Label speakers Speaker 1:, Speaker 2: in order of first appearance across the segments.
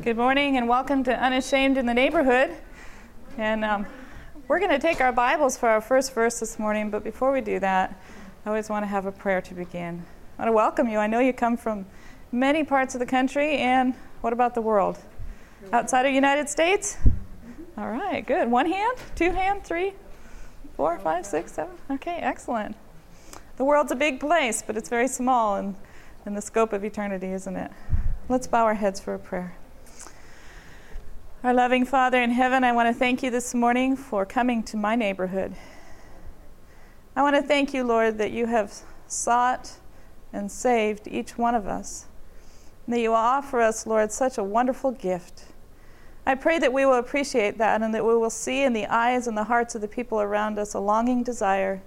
Speaker 1: Good morning and welcome to Unashamed in the Neighborhood. And um, we're going to take our Bibles for our first verse this morning, but before we do that, I always want to have a prayer to begin. I want to welcome you. I know you come from many parts of the country, and what about the world? Outside of the United States? All right, good. One hand, two hand, three, four, five, six, seven. Okay, excellent. The world's a big place, but it's very small in, in the scope of eternity, isn't it? Let's bow our heads for a prayer. Our loving Father in heaven, I want to thank you this morning for coming to my neighborhood. I want to thank you, Lord, that you have sought and saved each one of us, that you offer us, Lord, such a wonderful gift. I pray that we will appreciate that and that we will see in the eyes and the hearts of the people around us a longing desire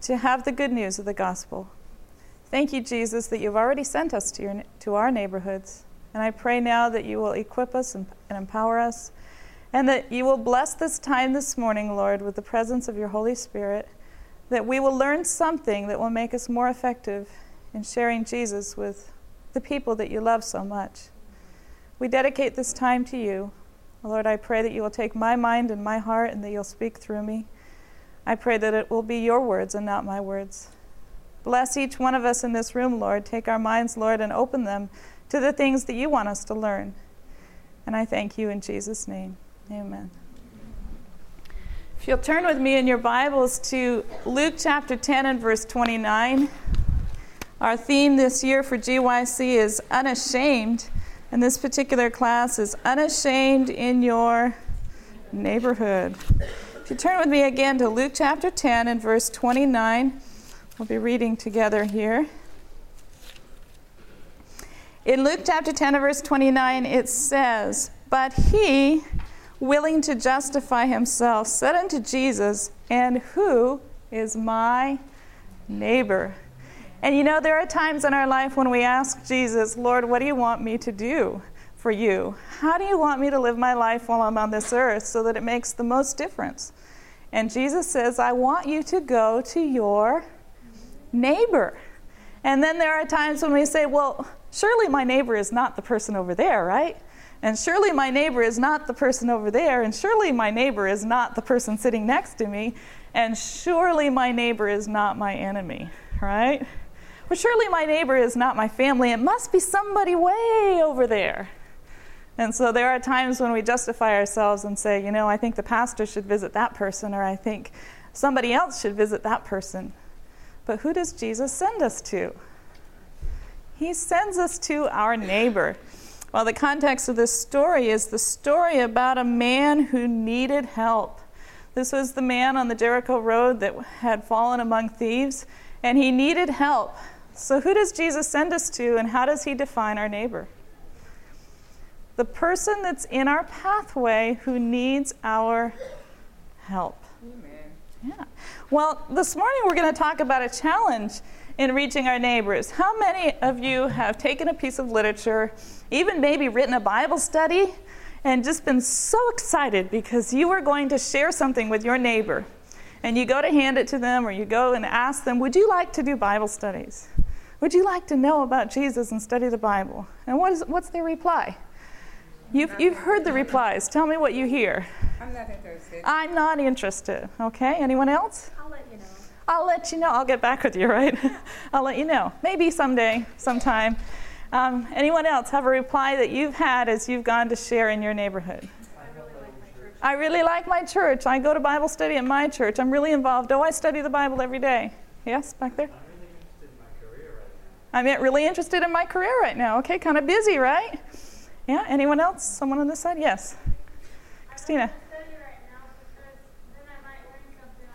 Speaker 1: to have the good news of the gospel. Thank you, Jesus, that you've already sent us to, your, to our neighborhoods and I pray now that you will equip us and, empower us, and that you will bless this time this morning, Lord, with the presence of your Holy Spirit, that we will learn something that will make us more effective in sharing Jesus with the people that you love so much. We dedicate this time to you. Lord, I pray that you will take my mind and my heart and that you'll speak through me. I pray that it will be your words and not my words. Bless each one of us in this room, Lord. Take our minds, Lord, and open them to the things that you want us to learn. And I thank you in Jesus' name. Amen. If you'll turn with me in your Bibles to Luke chapter 10 and verse 29. Our theme this year for GYC is unashamed, and this particular class is unashamed in your neighborhood. If you turn with me again to Luke chapter 10 and verse 29, we'll be reading together here. In Luke chapter 10 verse 29, it says, But he, willing to justify himself, said unto Jesus, And who is my neighbor? And you know, there are times in our life when we ask Jesus, Lord, what do you want me to do for you? How do you want me to live my life while I'm on this earth so that it makes the most difference? And Jesus says, I want you to go to your neighbor. And then there are times when we say, well, surely my neighbor is not the person over there, right? And surely my neighbor is not the person over there, and surely my neighbor is not the person sitting next to me, and surely my neighbor is not my enemy, right? Well, surely my neighbor is not my family. It must be somebody way over there. And so there are times when we justify ourselves and say, you know, I think the pastor should visit that person, or I think somebody else should visit that person. But who does Jesus send us to? He sends us to our neighbor. Well, the context of this story is the story about a man who needed help. This was the man on the Jericho road that had fallen among thieves, and he needed help. So, who does Jesus send us to, and how does he define our neighbor? The person that's in our pathway who needs our help. Yeah. Well, this morning we're going to talk about a challenge in reaching our neighbors. How many of you have taken a piece of literature, even maybe written a Bible study, and just been so excited because you were going to share something with your neighbor? And you go to hand it to them, or you go and ask them, Would you like to do Bible studies? Would you like to know about Jesus and study the Bible? And what is, what's their reply? You've, you've heard the replies. Tell me what you hear.
Speaker 2: I'm not interested.
Speaker 1: I'm not interested. Okay, anyone else?
Speaker 3: I'll let you know.
Speaker 1: I'll let you know. I'll get back with you, right? I'll let you know. Maybe someday, sometime. Um, anyone else have a reply that you've had as you've gone to share in your neighborhood? I really like my church. I go to Bible study at my church. I'm really involved. Oh, I study the Bible every day. Yes, back there? I'm really interested in my career right now. I'm yet really interested in my career right now. Okay, kind of busy, right? Yeah, anyone else? Someone on this side? Yes. Christina.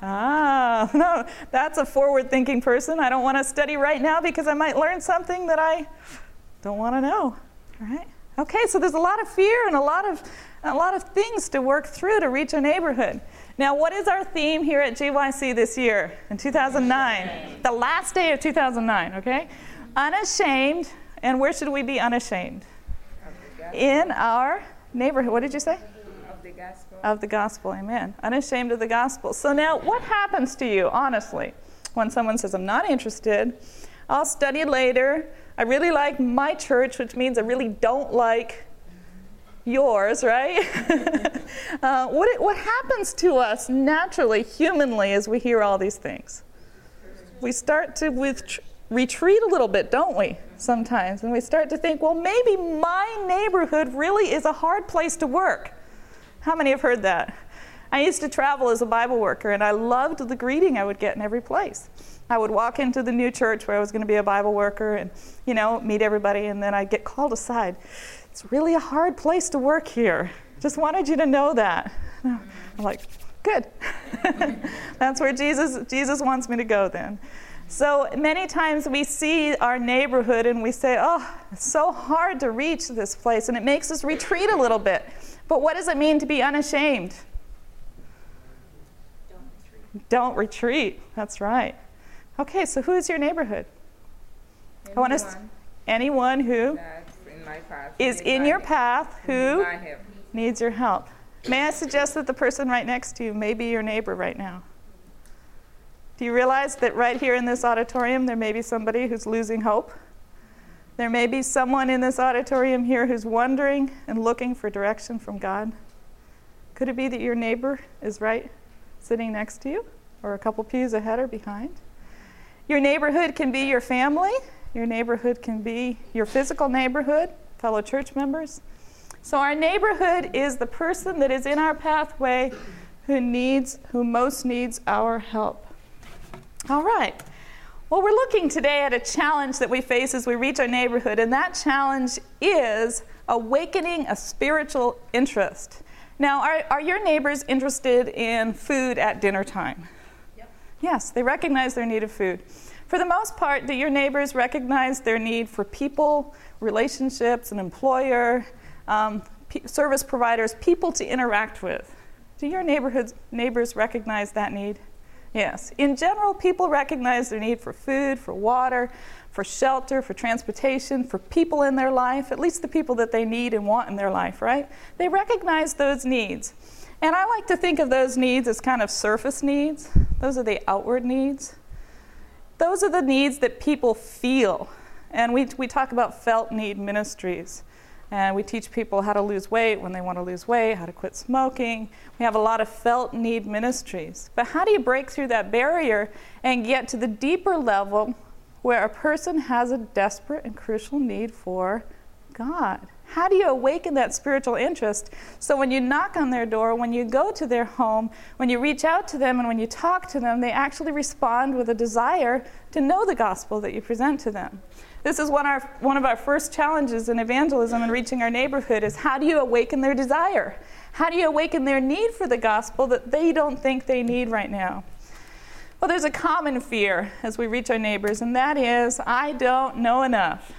Speaker 1: Ah, no, that's a forward thinking person. I don't want to study right now because I might learn something that I don't want to know. All right? Okay, so there's a lot of fear and a lot of a lot of things to work through to reach a neighborhood. Now, what is our theme here at GYC this year in 2009? The last day of 2009, okay? Unashamed, and where should we be unashamed? In our neighborhood. What did you say?
Speaker 2: Of the gospel.
Speaker 1: Amen. Unashamed of the gospel. So now, what happens to you, honestly, when someone says, I'm not interested, I'll study later, I really like my church, which means I really don't like yours, right? uh, what, what happens to us naturally, humanly, as we hear all these things? We start to with, retreat a little bit, don't we, sometimes? And we start to think, well, maybe my neighborhood really is a hard place to work. How many have heard that? I used to travel as a Bible worker, and I loved the greeting I would get in every place. I would walk into the new church where I was going to be a Bible worker and, you know, meet everybody, and then I'd get called aside. It's really a hard place to work here. Just wanted you to know that. I'm like, good. That's where Jesus, Jesus wants me to go then. So many times we see our neighborhood and we say, oh, it's so hard to reach this place, and it makes us retreat a little bit. But what does it mean to be unashamed? Don't retreat. Don't retreat. That's right. Okay, so who is your neighborhood?
Speaker 2: Anyone I want
Speaker 1: to anyone who
Speaker 2: in
Speaker 1: is in your path who needs your help. May I suggest that the person right next to you may be your neighbor right now? Do you realize that right here in this auditorium there may be somebody who's losing hope? There may be someone in this auditorium here who's wondering and looking for direction from God. Could it be that your neighbor is right sitting next to you, or a couple pews ahead or behind? Your neighborhood can be your family, your neighborhood can be your physical neighborhood, fellow church members. So, our neighborhood is the person that is in our pathway who needs, who most needs our help. All right. Well, we're looking today at a challenge that we face as we reach our neighborhood, and that challenge is awakening a spiritual interest. Now, are, are your neighbors interested in food at dinner time? Yep. Yes, they recognize their need of food. For the most part, do your neighbors recognize their need for people, relationships, an employer, um, p- service providers, people to interact with? Do your neighborhood neighbors recognize that need? Yes. In general, people recognize their need for food, for water, for shelter, for transportation, for people in their life, at least the people that they need and want in their life, right? They recognize those needs. And I like to think of those needs as kind of surface needs. Those are the outward needs. Those are the needs that people feel. And we, we talk about felt need ministries. And we teach people how to lose weight when they want to lose weight, how to quit smoking. We have a lot of felt need ministries. But how do you break through that barrier and get to the deeper level where a person has a desperate and crucial need for God? How do you awaken that spiritual interest so when you knock on their door, when you go to their home, when you reach out to them, and when you talk to them, they actually respond with a desire to know the gospel that you present to them? This is one, our, one of our first challenges in evangelism and reaching our neighborhood is how do you awaken their desire? How do you awaken their need for the gospel that they don't think they need right now? Well, there's a common fear as we reach our neighbors, and that is, I don't know enough.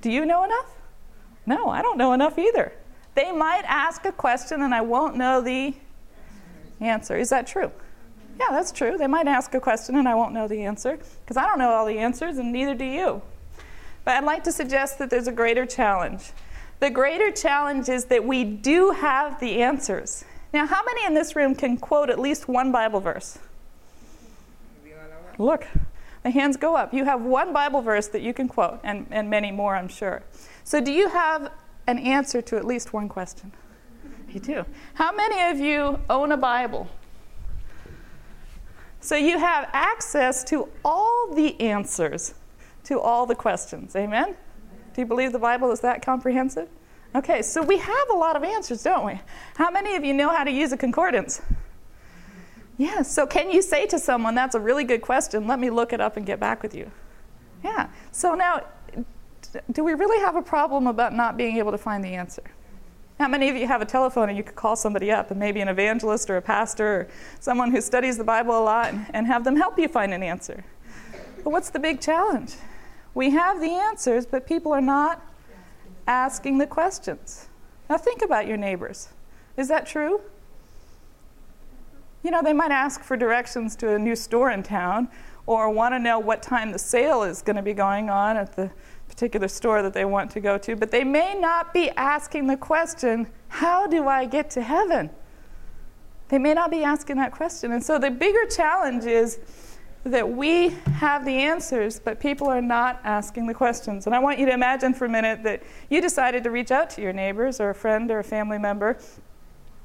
Speaker 1: Do you know enough? No, I don't know enough either. They might ask a question and I won't know the answer. Is that true? Yeah, that's true. They might ask a question and I won't know the answer because I don't know all the answers and neither do you. But I'd like to suggest that there's a greater challenge. The greater challenge is that we do have the answers. Now, how many in this room can quote at least one Bible verse? Look, the hands go up. You have one Bible verse that you can quote, and, and many more, I'm sure. So, do you have an answer to at least one question? You do. How many of you own a Bible? So you have access to all the answers to all the questions. Amen? Do you believe the Bible is that comprehensive? Okay, so we have a lot of answers, don't we? How many of you know how to use a concordance? Yes, so can you say to someone, that's a really good question, let me look it up and get back with you? Yeah, so now, do we really have a problem about not being able to find the answer? How many of you have a telephone and you could call somebody up, and maybe an evangelist or a pastor or someone who studies the Bible a lot, and, and have them help you find an answer? But what's the big challenge? We have the answers, but people are not asking the questions. Now, think about your neighbors. Is that true? You know, they might ask for directions to a new store in town or want to know what time the sale is going to be going on at the particular store that they want to go to, but they may not be asking the question, How do I get to heaven? They may not be asking that question. And so the bigger challenge is that we have the answers, but people are not asking the questions. And I want you to imagine for a minute that you decided to reach out to your neighbors or a friend or a family member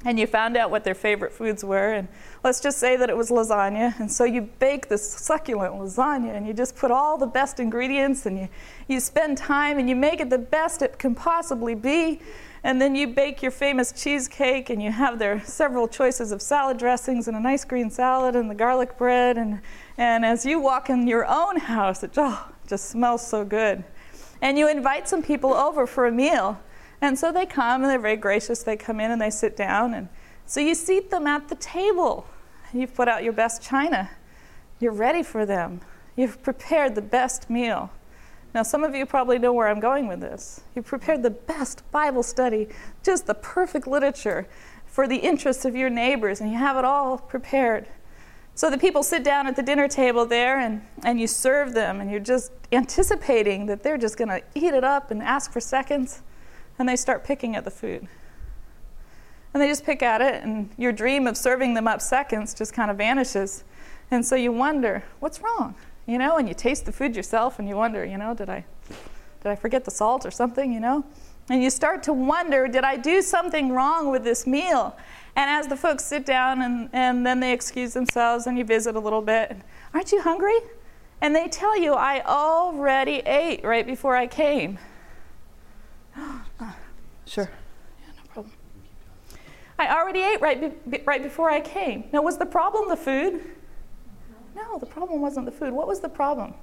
Speaker 1: and you found out what their favorite foods were. And let's just say that it was lasagna. And so you bake this succulent lasagna and you just put all the best ingredients and you, you spend time and you make it the best it can possibly be. And then you bake your famous cheesecake and you have their several choices of salad dressings and a nice green salad and the garlic bread. And, and as you walk in your own house, it oh, just smells so good. And you invite some people over for a meal. And so they come and they're very gracious. They come in and they sit down. And so you seat them at the table. You've put out your best china. You're ready for them. You've prepared the best meal. Now, some of you probably know where I'm going with this. You've prepared the best Bible study, just the perfect literature for the interests of your neighbors, and you have it all prepared. So the people sit down at the dinner table there and, and you serve them, and you're just anticipating that they're just going to eat it up and ask for seconds and they start picking at the food. And they just pick at it, and your dream of serving them up seconds just kind of vanishes. And so you wonder, what's wrong? You know, and you taste the food yourself and you wonder, you know, did I did I forget the salt or something, you know? And you start to wonder, did I do something wrong with this meal? And as the folks sit down and, and then they excuse themselves and you visit a little bit, aren't you hungry? And they tell you, I already ate right before I came. sure. Yeah, no problem. I already ate right, be, right before I came. Now, was the problem the food? No, the problem wasn't the food. What was the problem?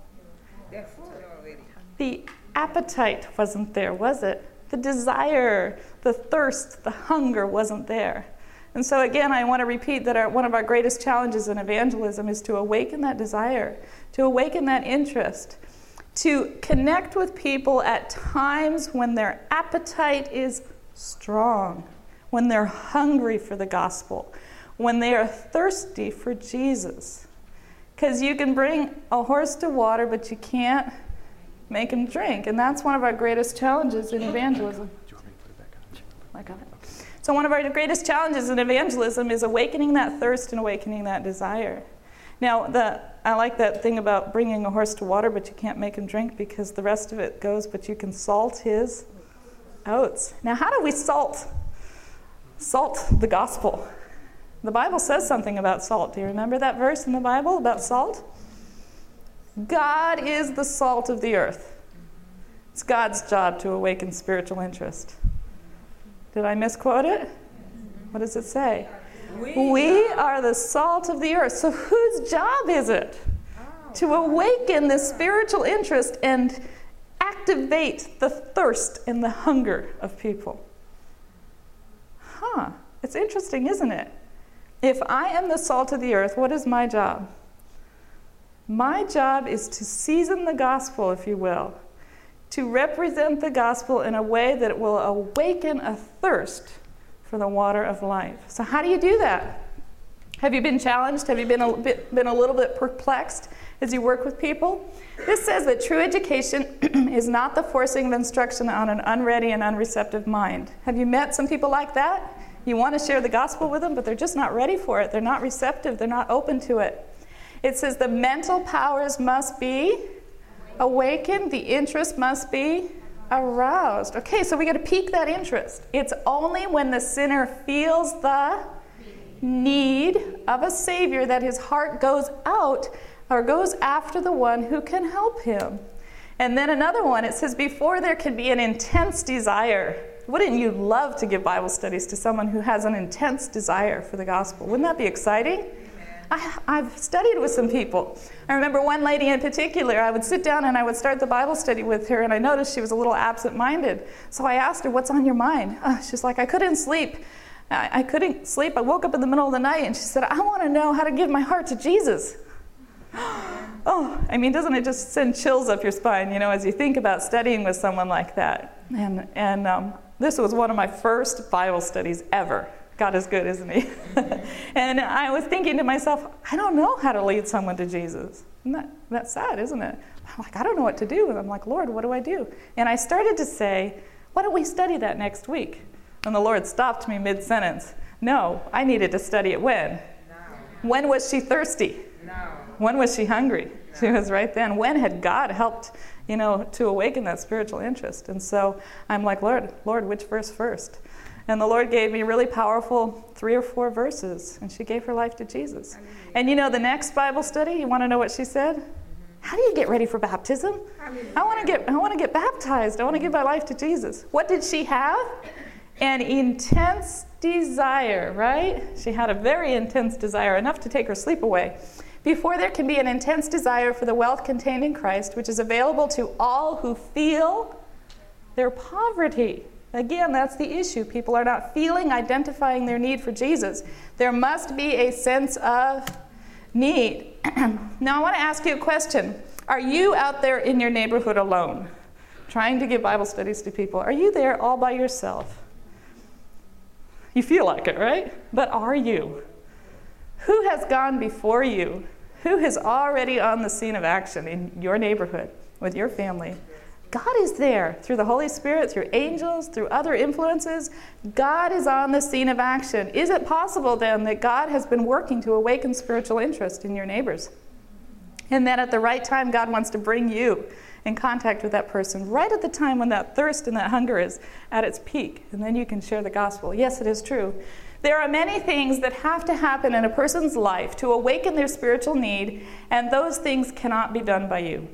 Speaker 1: The appetite wasn't there, was it? The desire, the thirst, the hunger wasn't there. And so, again, I want to repeat that our, one of our greatest challenges in evangelism is to awaken that desire, to awaken that interest, to connect with people at times when their appetite is strong, when they're hungry for the gospel, when they are thirsty for Jesus. Because you can bring a horse to water, but you can't make him drink. And that's one of our greatest challenges in evangelism. I got it. So, one of our greatest challenges in evangelism is awakening that thirst and awakening that desire. Now, the, I like that thing about bringing a horse to water, but you can't make him drink because the rest of it goes, but you can salt his oats. Now, how do we salt? Salt the gospel. The Bible says something about salt. Do you remember that verse in the Bible about salt? God is the salt of the earth. It's God's job to awaken spiritual interest. Did I misquote it? What does it say? We, are the salt of the earth. So, whose job is it to oh, awaken the spiritual interest and activate the thirst and the hunger of people? Huh, it's interesting, isn't it? If I am the salt of the earth, what is my job? My job is to season the gospel, if you will, to represent the gospel in a way that will awaken a thirst for the water of life. So, how do you do that? Have you been challenged? Have you been a, bit, been a little bit perplexed as you work with people? This says that true education is not the forcing of instruction on an unready and unreceptive mind. Have you met some people like that? You want to share the gospel with them, but they're just not ready for it. They're not receptive. They're not open to it. It says the mental powers must be awakened, the interest must be aroused. Okay, so we got to pique that interest. It's only when the sinner feels the need of a Savior that his heart goes out or goes after the one who can help him. And then another one, it says, before there can be an intense desire. Wouldn't you love to give Bible studies to someone who has an intense desire for the gospel? Wouldn't that be exciting? I, have studied with some people. I remember one lady in particular, I would sit down and I would start the Bible study with her, and I noticed she was a little absent minded. So I asked her, What's on your mind? Oh, she's like, I couldn't sleep. I, I couldn't sleep. I woke up in the middle of the night, and she said, I want to know how to give my heart to Jesus. oh, I mean, doesn't it just send chills up your spine, you know, as you think about studying with someone like that? And, and um, this was one of my first Bible studies ever. God is good, isn't He? and I was thinking to myself, I don't know how to lead someone to Jesus. Isn't that, that's sad, isn't it? I'm like, I don't know what to do. And I'm like, Lord, what do I do? And I started to say, why don't we study that next week? And the Lord stopped me mid sentence. No, I needed to study it when? Now. When was she thirsty? Now. When was she hungry? She was right then. When had God helped, you know, to awaken that spiritual interest? And so I'm like, Lord, Lord, which verse first? And the Lord gave me really powerful three or four verses, and she gave her life to Jesus. And you know, the next Bible study, you want to know what she said? Mm-hmm. How do you get ready for baptism? I want to get I want to get baptized. I want to give my life to Jesus. What did she have? An intense desire, right? She had a very intense desire, enough to take her sleep away. Before there can be an intense desire for the wealth contained in Christ, which is available to all who feel their poverty. Again, that's the issue. People are not feeling, identifying their need for Jesus. There must be a sense of need. now, I want to ask you a question. Are you out there in your neighborhood alone, trying to give Bible studies to people? Are you there all by yourself? You feel like it, right? But are you? Who has gone before you? Who is already on the scene of action in your neighborhood with your family? God is there through the Holy Spirit, through angels, through other influences. God is on the scene of action. Is it possible then that God has been working to awaken spiritual interest in your neighbors? And that at the right time, God wants to bring you in contact with that person right at the time when that thirst and that hunger is at its peak. And then you can share the gospel. Yes, it is true. There are many things that have to happen in a person's life to awaken their spiritual need, and those things cannot be done by you.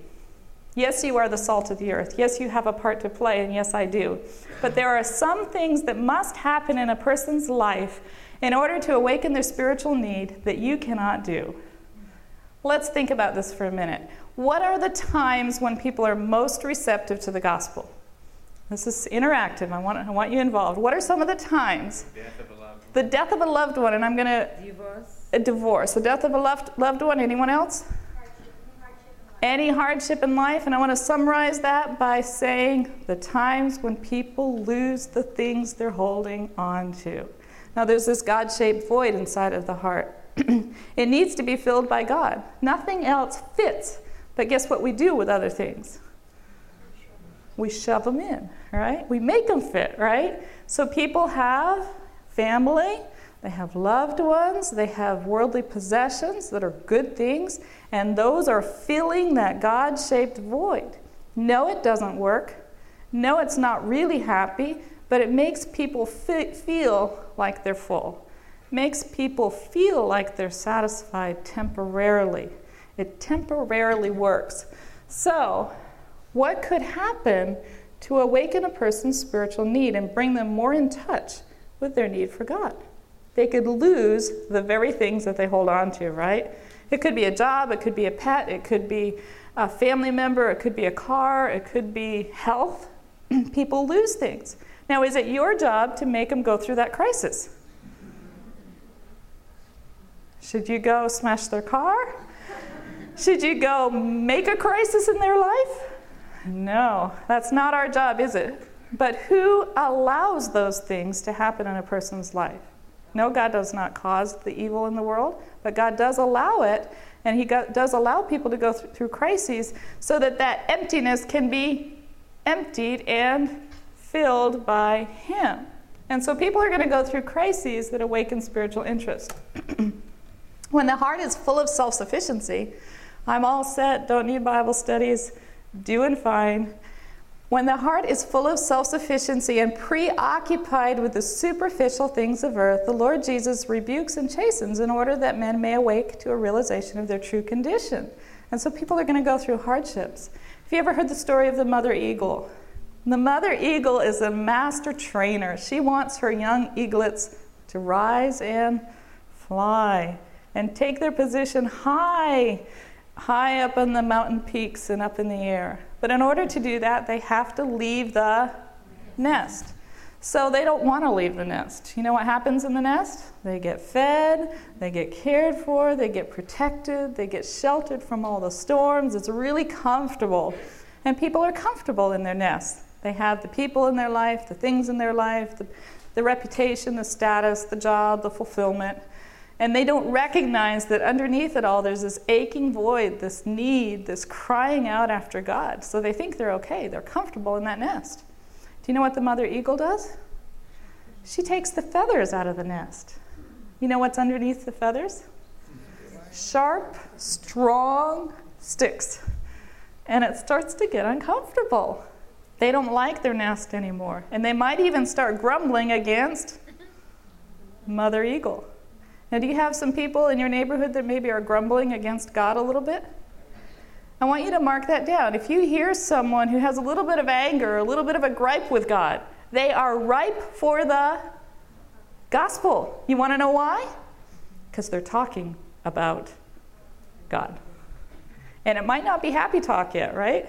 Speaker 1: Yes, you are the salt of the earth. Yes, you have a part to play, and yes, I do. But there are some things that must happen in a person's life in order to awaken their spiritual need that you cannot do. Let's think about this for a minute. What are the times when people are most receptive to the gospel? This is interactive. I want, I want you involved. What are some of the times? The death of a loved one, and I'm going to.
Speaker 2: Divorce.
Speaker 1: A divorce. The death of a loved, loved one. Anyone else? Any hardship in life, and I want to summarize that by saying the times when people lose the things they're holding on to. Now, there's this God shaped void inside of the heart. it needs to be filled by God. Nothing else fits. But guess what we do with other things? We shove them in, right? We make them fit, right? So people have family, they have loved ones, they have worldly possessions that are good things, and those are filling that God shaped void. No, it doesn't work. No, it's not really happy, but it makes people feel like they're full. Makes people feel like they're satisfied temporarily. It temporarily works. So, what could happen to awaken a person's spiritual need and bring them more in touch with their need for God? They could lose the very things that they hold on to, right? It could be a job, it could be a pet, it could be a family member, it could be a car, it could be health. People lose things. Now, is it your job to make them go through that crisis? Should you go smash their car? Should you go make a crisis in their life? No, that's not our job, is it? But who allows those things to happen in a person's life? No, God does not cause the evil in the world, but God does allow it, and He does allow people to go th- through crises so that that emptiness can be emptied and filled by Him. And so people are going to go through crises that awaken spiritual interest. when the heart is full of self sufficiency, I'm all set, don't need Bible studies, doing fine. When the heart is full of self sufficiency and preoccupied with the superficial things of earth, the Lord Jesus rebukes and chastens in order that men may awake to a realization of their true condition. And so people are going to go through hardships. Have you ever heard the story of the mother eagle? The mother eagle is a master trainer. She wants her young eaglets to rise and fly and take their position high high up on the mountain peaks and up in the air. But in order to do that, they have to leave the nest. So they don't want to leave the nest. You know what happens in the nest? They get fed, they get cared for, they get protected, they get sheltered from all the storms. It's really comfortable. And people are comfortable in their nest. They have the people in their life, the things in their life, the, the reputation, the status, the job, the fulfillment. And they don't recognize that underneath it all, there's this aching void, this need, this crying out after God. So they think they're okay, they're comfortable in that nest. Do you know what the mother eagle does? She takes the feathers out of the nest. You know what's underneath the feathers? sharp, strong sticks. And it starts to get uncomfortable. They don't like their nest anymore. And they might even start grumbling against Mother Eagle. Now, do you have some people in your neighborhood that maybe are grumbling against God a little bit? I want you to mark that down. If you hear someone who has a little bit of anger, a little bit of a gripe with God, they are ripe for the gospel. You want to know why? Because they're talking about God. And it might not be happy talk yet, right?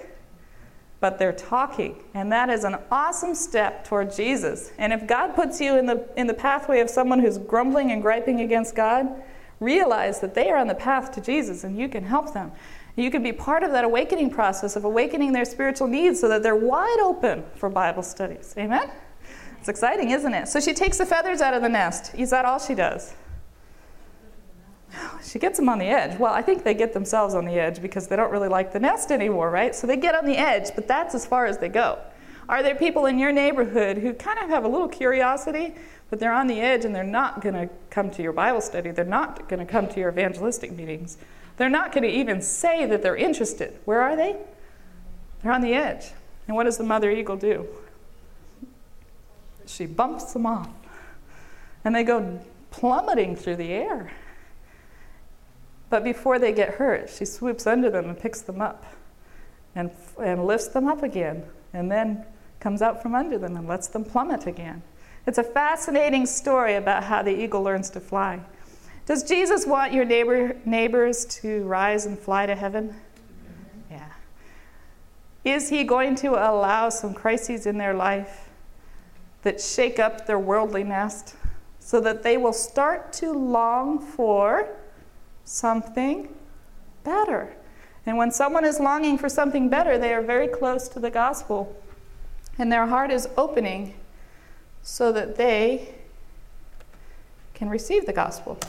Speaker 1: But they're talking. And that is an awesome step toward Jesus. And if God puts you in the, in the pathway of someone who's grumbling and griping against God, realize that they are on the path to Jesus and you can help them. You can be part of that awakening process of awakening their spiritual needs so that they're wide open for Bible studies. Amen? It's exciting, isn't it? So she takes the feathers out of the nest. Is that all she does? She gets them on the edge. Well, I think they get themselves on the edge because they don't really like the nest anymore, right? So they get on the edge, but that's as far as they go. Are there people in your neighborhood who kind of have a little curiosity, but they're on the edge and they're not going to come to your Bible study? They're not going to come to your evangelistic meetings. They're not going to even say that they're interested. Where are they? They're on the edge. And what does the mother eagle do? She bumps them off. And they go plummeting through the air. But before they get hurt, she swoops under them and picks them up and, and lifts them up again, and then comes out from under them and lets them plummet again. It's a fascinating story about how the eagle learns to fly. Does Jesus want your neighbor, neighbors to rise and fly to heaven? Yeah. Is he going to allow some crises in their life that shake up their worldly nest so that they will start to long for something better? And when someone is longing for something better, they are very close to the gospel. And their heart is opening so that they can receive the gospel.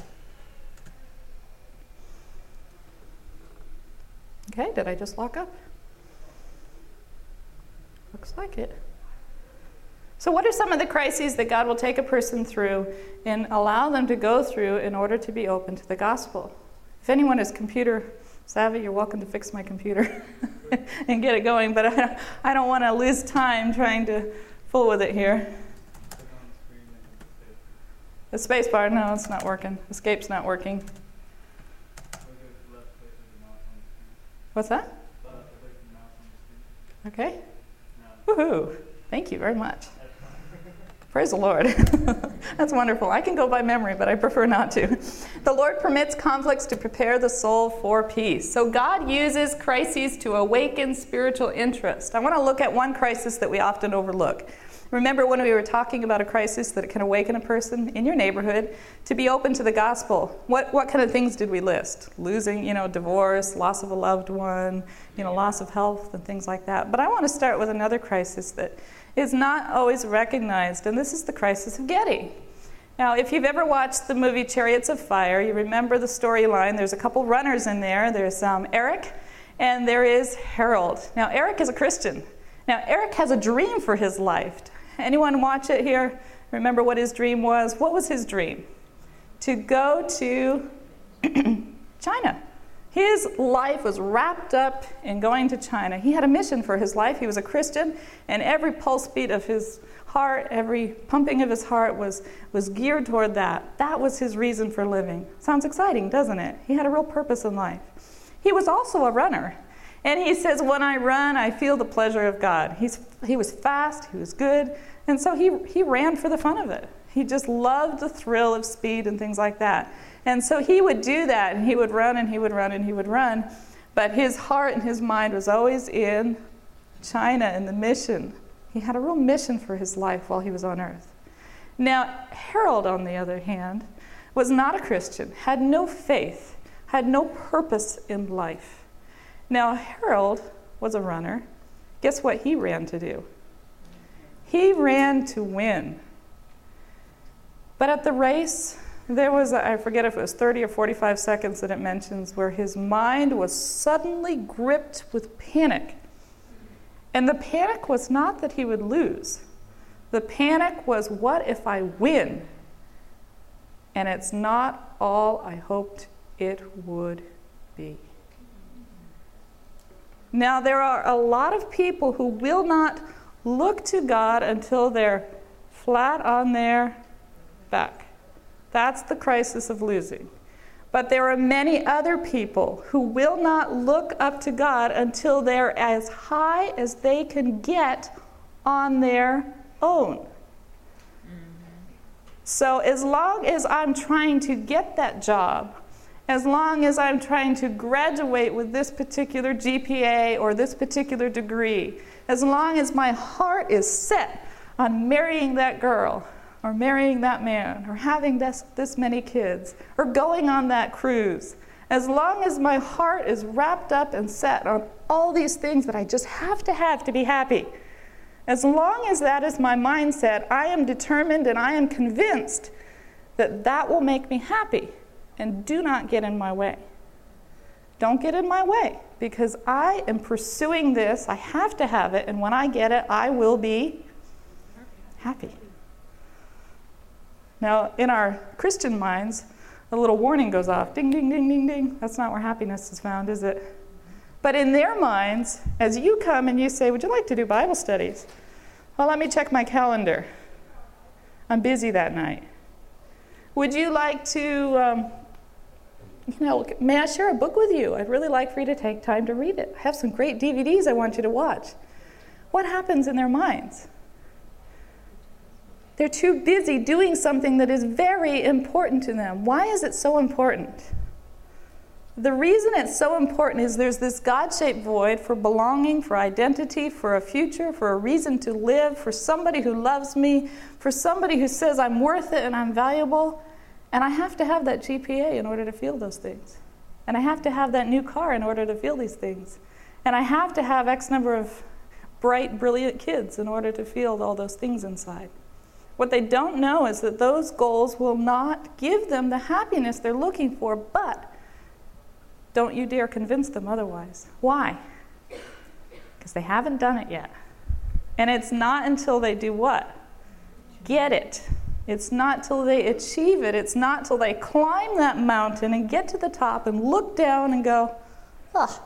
Speaker 1: Okay, did I just lock up? Looks like it. So, what are some of the crises that God will take a person through and allow them to go through in order to be open to the gospel? If anyone is computer savvy, you're welcome to fix my computer and get it going, but I, I don't want to lose time trying to fool with it here. The space bar, no, it's not working. Escape's not working. What's that? Okay. Woohoo! Thank you very much. Praise the Lord. That's wonderful. I can go by memory, but I prefer not to. The Lord permits conflicts to prepare the soul for peace. So God uses crises to awaken spiritual interest. I want to look at one crisis that we often overlook. Remember when we were talking about a crisis that can awaken a person in your neighborhood to be open to the gospel? What, what kind of things did we list? Losing, you know, divorce, loss of a loved one, you know, loss of health, and things like that. But I want to start with another crisis that is not always recognized, and this is the crisis of Getty. Now, if you've ever watched the movie Chariots of Fire, you remember the storyline. There's a couple runners in there. There's um, Eric, and there is Harold. Now, Eric is a Christian. Now, Eric has a dream for his life Anyone watch it here? Remember what his dream was? What was his dream? To go to China. His life was wrapped up in going to China. He had a mission for his life. He was a Christian, and every pulse beat of his heart, every pumping of his heart was, was geared toward that. That was his reason for living. Sounds exciting, doesn't it? He had a real purpose in life. He was also a runner. And he says, When I run, I feel the pleasure of God. He's, he was fast, he was good, and so he, he ran for the fun of it. He just loved the thrill of speed and things like that. And so he would do that, and he would run and he would run and he would run. But his heart and his mind was always in China and the mission. He had a real mission for his life while he was on earth. Now, Harold, on the other hand, was not a Christian, had no faith, had no purpose in life. Now, Harold was a runner. Guess what he ran to do? He ran to win. But at the race, there was, I forget if it was 30 or 45 seconds that it mentions, where his mind was suddenly gripped with panic. And the panic was not that he would lose, the panic was, what if I win? And it's not all I hoped it would be. Now, there are a lot of people who will not look to God until they're flat on their back. That's the crisis of losing. But there are many other people who will not look up to God until they're as high as they can get on their own. So, as long as I'm trying to get that job, as long as I'm trying to graduate with this particular GPA or this particular degree, as long as my heart is set on marrying that girl, or marrying that man, or having this, this many kids, or going on that cruise, as long as my heart is wrapped up and set on all these things that I just have to have to be happy, as long as that is my mindset, I am determined and I am convinced that that will make me happy. And do not get in my way. Don't get in my way because I am pursuing this. I have to have it. And when I get it, I will be happy. Now, in our Christian minds, a little warning goes off ding, ding, ding, ding, ding. That's not where happiness is found, is it? But in their minds, as you come and you say, Would you like to do Bible studies? Well, let me check my calendar. I'm busy that night. Would you like to, um, you know, may I share a book with you? I'd really like for you to take time to read it. I have some great DVDs I want you to watch. What happens in their minds? They're too busy doing something that is very important to them. Why is it so important? The reason it's so important is there's this God shaped void for belonging, for identity, for a future, for a reason to live, for somebody who loves me, for somebody who says I'm worth it and I'm valuable. And I have to have that GPA in order to feel those things. And I have to have that new car in order to feel these things. And I have to have X number of bright, brilliant kids in order to feel all those things inside. What they don't know is that those goals will not give them the happiness they're looking for, but don't you dare convince them otherwise. Why? Because they haven't done it yet. And it's not until they do what? Get it. It's not till they achieve it. It's not till they climb that mountain and get to the top and look down and go, ugh.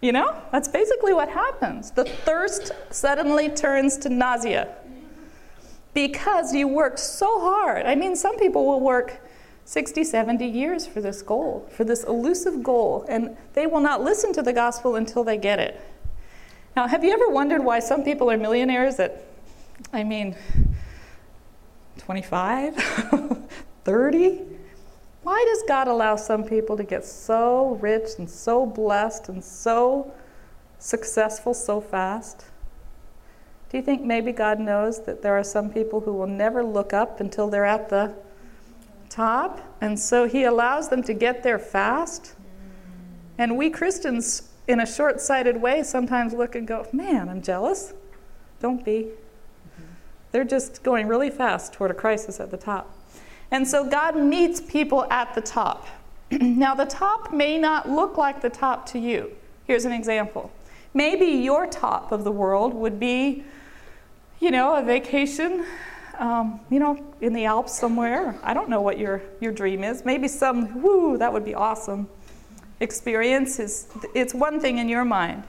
Speaker 1: You know, that's basically what happens. The thirst suddenly turns to nausea because you worked so hard. I mean, some people will work 60, 70 years for this goal, for this elusive goal, and they will not listen to the gospel until they get it. Now, have you ever wondered why some people are millionaires at, I mean, 25, 30? Why does God allow some people to get so rich and so blessed and so successful so fast? Do you think maybe God knows that there are some people who will never look up until they're at the top? And so He allows them to get there fast? And we Christians, in a short sighted way, sometimes look and go, man, I'm jealous. Don't be. They're just going really fast toward a crisis at the top. And so God meets people at the top. now, the top may not look like the top to you. Here's an example. Maybe your top of the world would be you know, a vacation, um, you know, in the Alps somewhere. I don't know what your, your dream is. Maybe some, whoo, that would be awesome experience is it's one thing in your mind.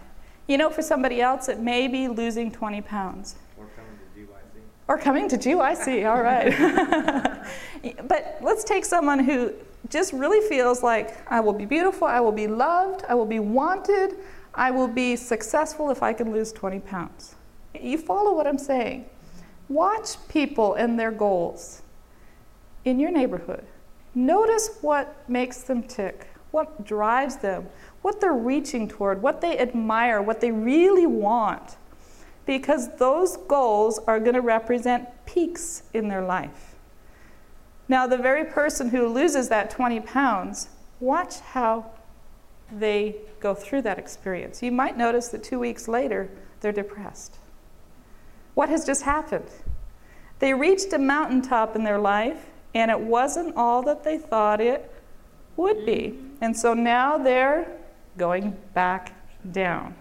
Speaker 1: You know, for somebody else, it may be losing 20 pounds.
Speaker 3: Or coming to GYC.
Speaker 1: Or coming to GYC, all right. but let's take someone who just really feels like I will be beautiful, I will be loved, I will be wanted, I will be successful if I can lose 20 pounds. You follow what I'm saying? Watch people and their goals in your neighborhood. Notice what makes them tick, what drives them, what they're reaching toward, what they admire, what they really want. Because those goals are going to represent peaks in their life. Now, the very person who loses that 20 pounds, watch how they go through that experience. You might notice that two weeks later, they're depressed. What has just happened? They reached a mountaintop in their life, and it wasn't all that they thought it would be. And so now they're going back down.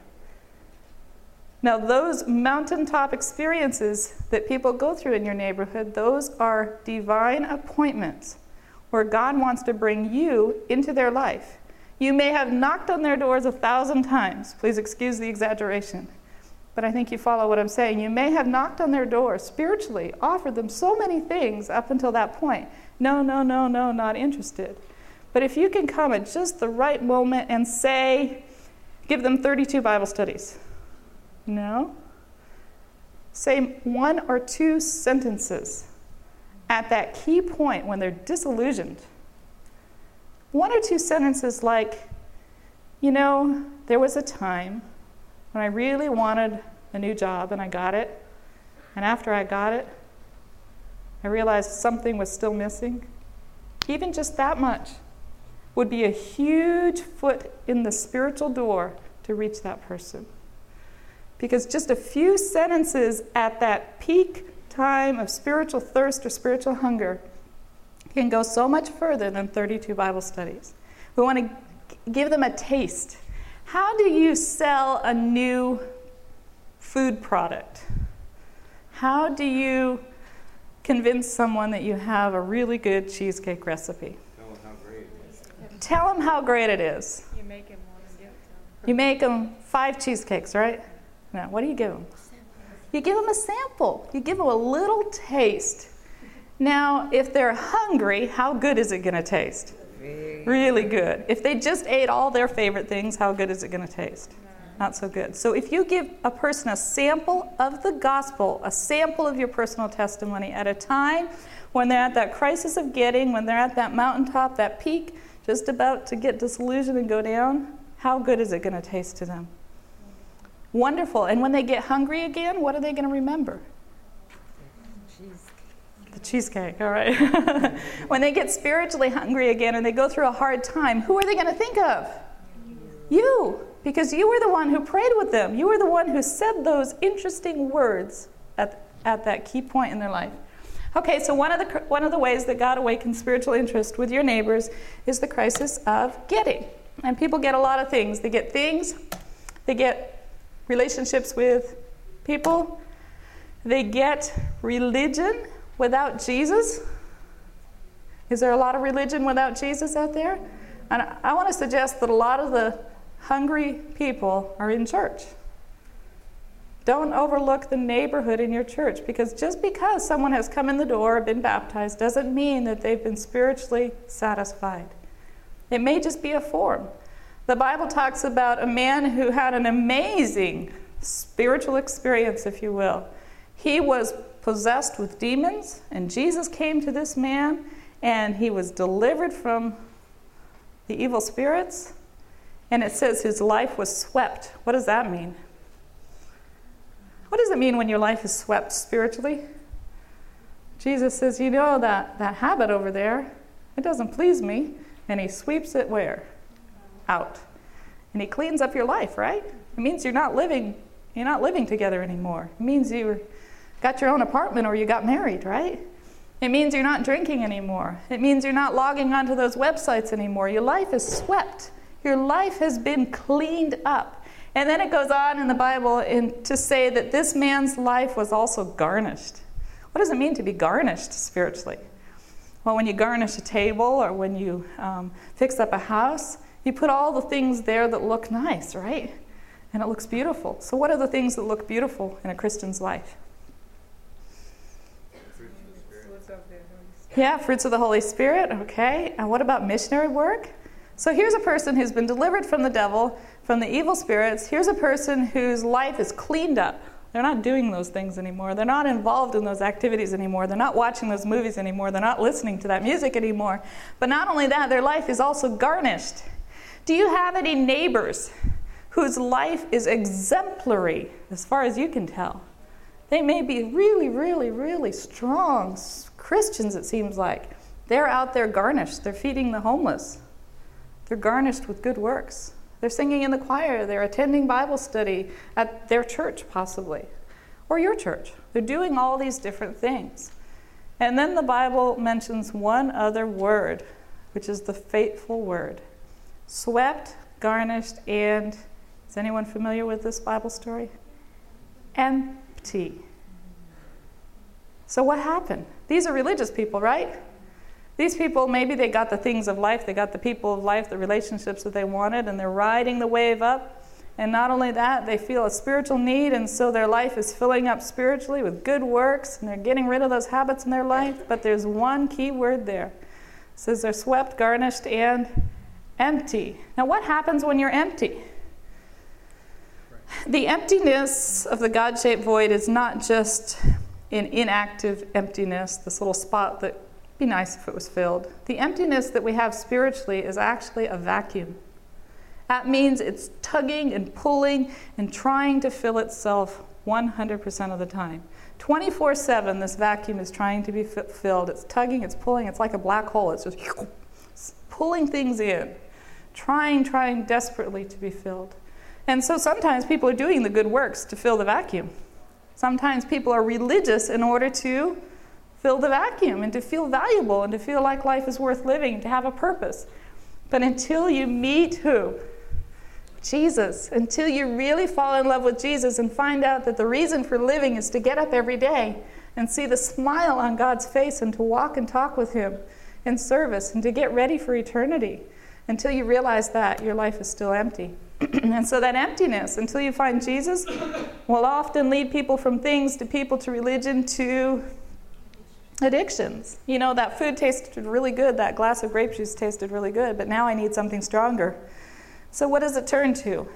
Speaker 1: Now, those mountaintop experiences that people go through in your neighborhood, those are divine appointments where God wants to bring you into their life. You may have knocked on their doors a thousand times. Please excuse the exaggeration. But I think you follow what I'm saying. You may have knocked on their door spiritually, offered them so many things up until that point. No, no, no, no, not interested. But if you can come at just the right moment and say, give them 32 Bible studies. No. Say one or two sentences at that key point when they're disillusioned. One or two sentences like, you know, there was a time when I really wanted a new job and I got it. And after I got it, I realized something was still missing. Even just that much would be a huge foot in the spiritual door to reach that person. Because just a few sentences at that peak time of spiritual thirst or spiritual hunger can go so much further than 32 Bible studies. We want to give them a taste. How do you sell a new food product? How do you convince someone that you have a really good cheesecake recipe? Tell them how great it is. Tell them how great it is. You make them want to give it to them. You make them five cheesecakes, right? Now, what do you give them? You give them a sample. You give them a little taste. Now, if they're hungry, how good is it going to taste? Really good. If they just ate all their favorite things, how good is it going to taste? Not so good. So, if you give a person a sample of the gospel, a sample of your personal testimony at a time when they're at that crisis of getting, when they're at that mountaintop, that peak, just about to get disillusioned and go down, how good is it going to taste to them? Wonderful. And when they get hungry again, what are they going to remember? The cheesecake, all right. when they get spiritually hungry again and they go through a hard time, who are they going to think of? You. Because you were the one who prayed with them. You were the one who said those interesting words at, at that key point in their life. Okay, so one of, the, one of the ways that God awakens spiritual interest with your neighbors is the crisis of getting. And people get a lot of things. They get things, they get relationships with people. They get religion without Jesus. Is there a lot of religion without Jesus out there? And I want to suggest that a lot of the hungry people are in church. Don't overlook the neighborhood in your church because just because someone has come in the door or been baptized doesn't mean that they've been spiritually satisfied. It may just be a form. The Bible talks about a man who had an amazing spiritual experience, if you will. He was possessed with demons, and Jesus came to this man, and he was delivered from the evil spirits. And it says his life was swept. What does that mean? What does it mean when your life is swept spiritually? Jesus says, You know that, that habit over there, it doesn't please me. And he sweeps it where? out. And he cleans up your life, right? It means you're not living you're not living together anymore. It means you got your own apartment or you got married, right? It means you're not drinking anymore. It means you're not logging onto those websites anymore. Your life is swept. Your life has been cleaned up. And then it goes on in the Bible in, to say that this man's life was also garnished. What does it mean to be garnished spiritually? Well, when you garnish a table or when you um, fix up a house, you put all the things there that look nice, right? And it looks beautiful. So, what are the things that look beautiful in a Christian's life? Yeah, fruits of the Holy Spirit, okay. And what about missionary work? So here's a person who's been delivered from the devil, from the evil spirits. Here's a person whose life is cleaned up. They're not doing those things anymore. They're not involved in those activities anymore. They're not watching those movies anymore. They're not listening to that music anymore. But not only that, their life is also garnished. Do you have any neighbors whose life is exemplary as far as you can tell? They may be really, really, really strong Christians, it seems like. They're out there garnished. They're feeding the homeless. They're garnished with good works. They're singing in the choir. They're attending Bible study at their church, possibly, or your church. They're doing all these different things. And then the Bible mentions one other word, which is the faithful word swept, garnished, and is anyone familiar with this Bible story? Empty. So, what happened? These are religious people, right? These people, maybe they got the things of life, they got the people of life, the relationships that they wanted, and they're riding the wave up. And not only that, they feel a spiritual need, and so their life is filling up spiritually with good works, and they're getting rid of those habits in their life. But there's one key word there it says they're swept, garnished, and empty. Now, what happens when you're empty? The emptiness of the God shaped void is not just an inactive emptiness, this little spot that be nice if it was filled. The emptiness that we have spiritually is actually a vacuum. That means it's tugging and pulling and trying to fill itself 100% of the time. 24 7, this vacuum is trying to be filled. It's tugging, it's pulling, it's like a black hole. It's just pulling things in, trying, trying desperately to be filled. And so sometimes people are doing the good works to fill the vacuum. Sometimes people are religious in order to fill the vacuum and to feel valuable and to feel like life is worth living, to have a purpose. But until you meet who? Jesus. Until you really fall in love with Jesus and find out that the reason for living is to get up every day and see the smile on God's face and to walk and talk with Him in service and to get ready for eternity. Until you realize that, your life is still empty. and so that emptiness, until you find Jesus, will often lead people from things to people to religion to addictions. You know, that food tasted really good, that glass of grape juice tasted really good, but now I need something stronger. So, what does it turn to?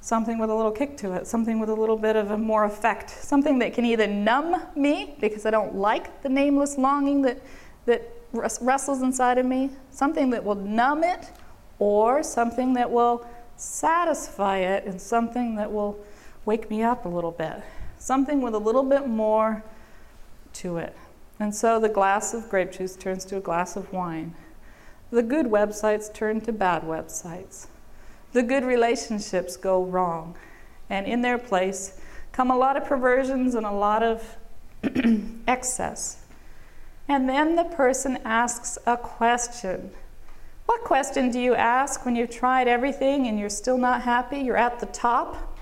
Speaker 1: Something with a little kick to it, something with a little bit of a more effect, something that can either numb me because I don't like the nameless longing that, that wrestles inside of me, something that will numb it, or something that will satisfy it, and something that will wake me up a little bit, something with a little bit more to it. And so the glass of grape juice turns to a glass of wine. The good websites turn to bad websites. The good relationships go wrong. And in their place come a lot of perversions and a lot of excess. And then the person asks a question. What question do you ask when you've tried everything and you're still not happy? You're at the top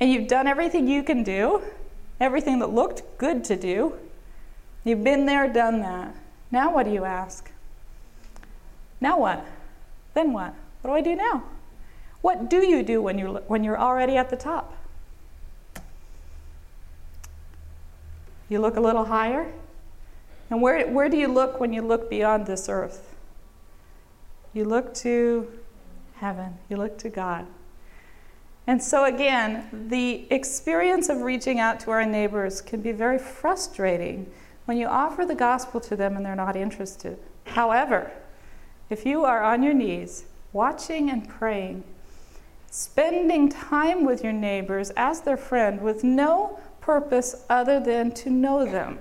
Speaker 1: and you've done everything you can do, everything that looked good to do, You've been there, done that. Now what do you ask? Now what? Then what? What do I do now? What do you do when you're, when you're already at the top? You look a little higher? And where, where do you look when you look beyond this earth? You look to heaven, you look to God. And so, again, the experience of reaching out to our neighbors can be very frustrating when you offer the gospel to them and they're not interested. However, if you are on your knees, watching and praying, spending time with your neighbors as their friend with no purpose other than to know them.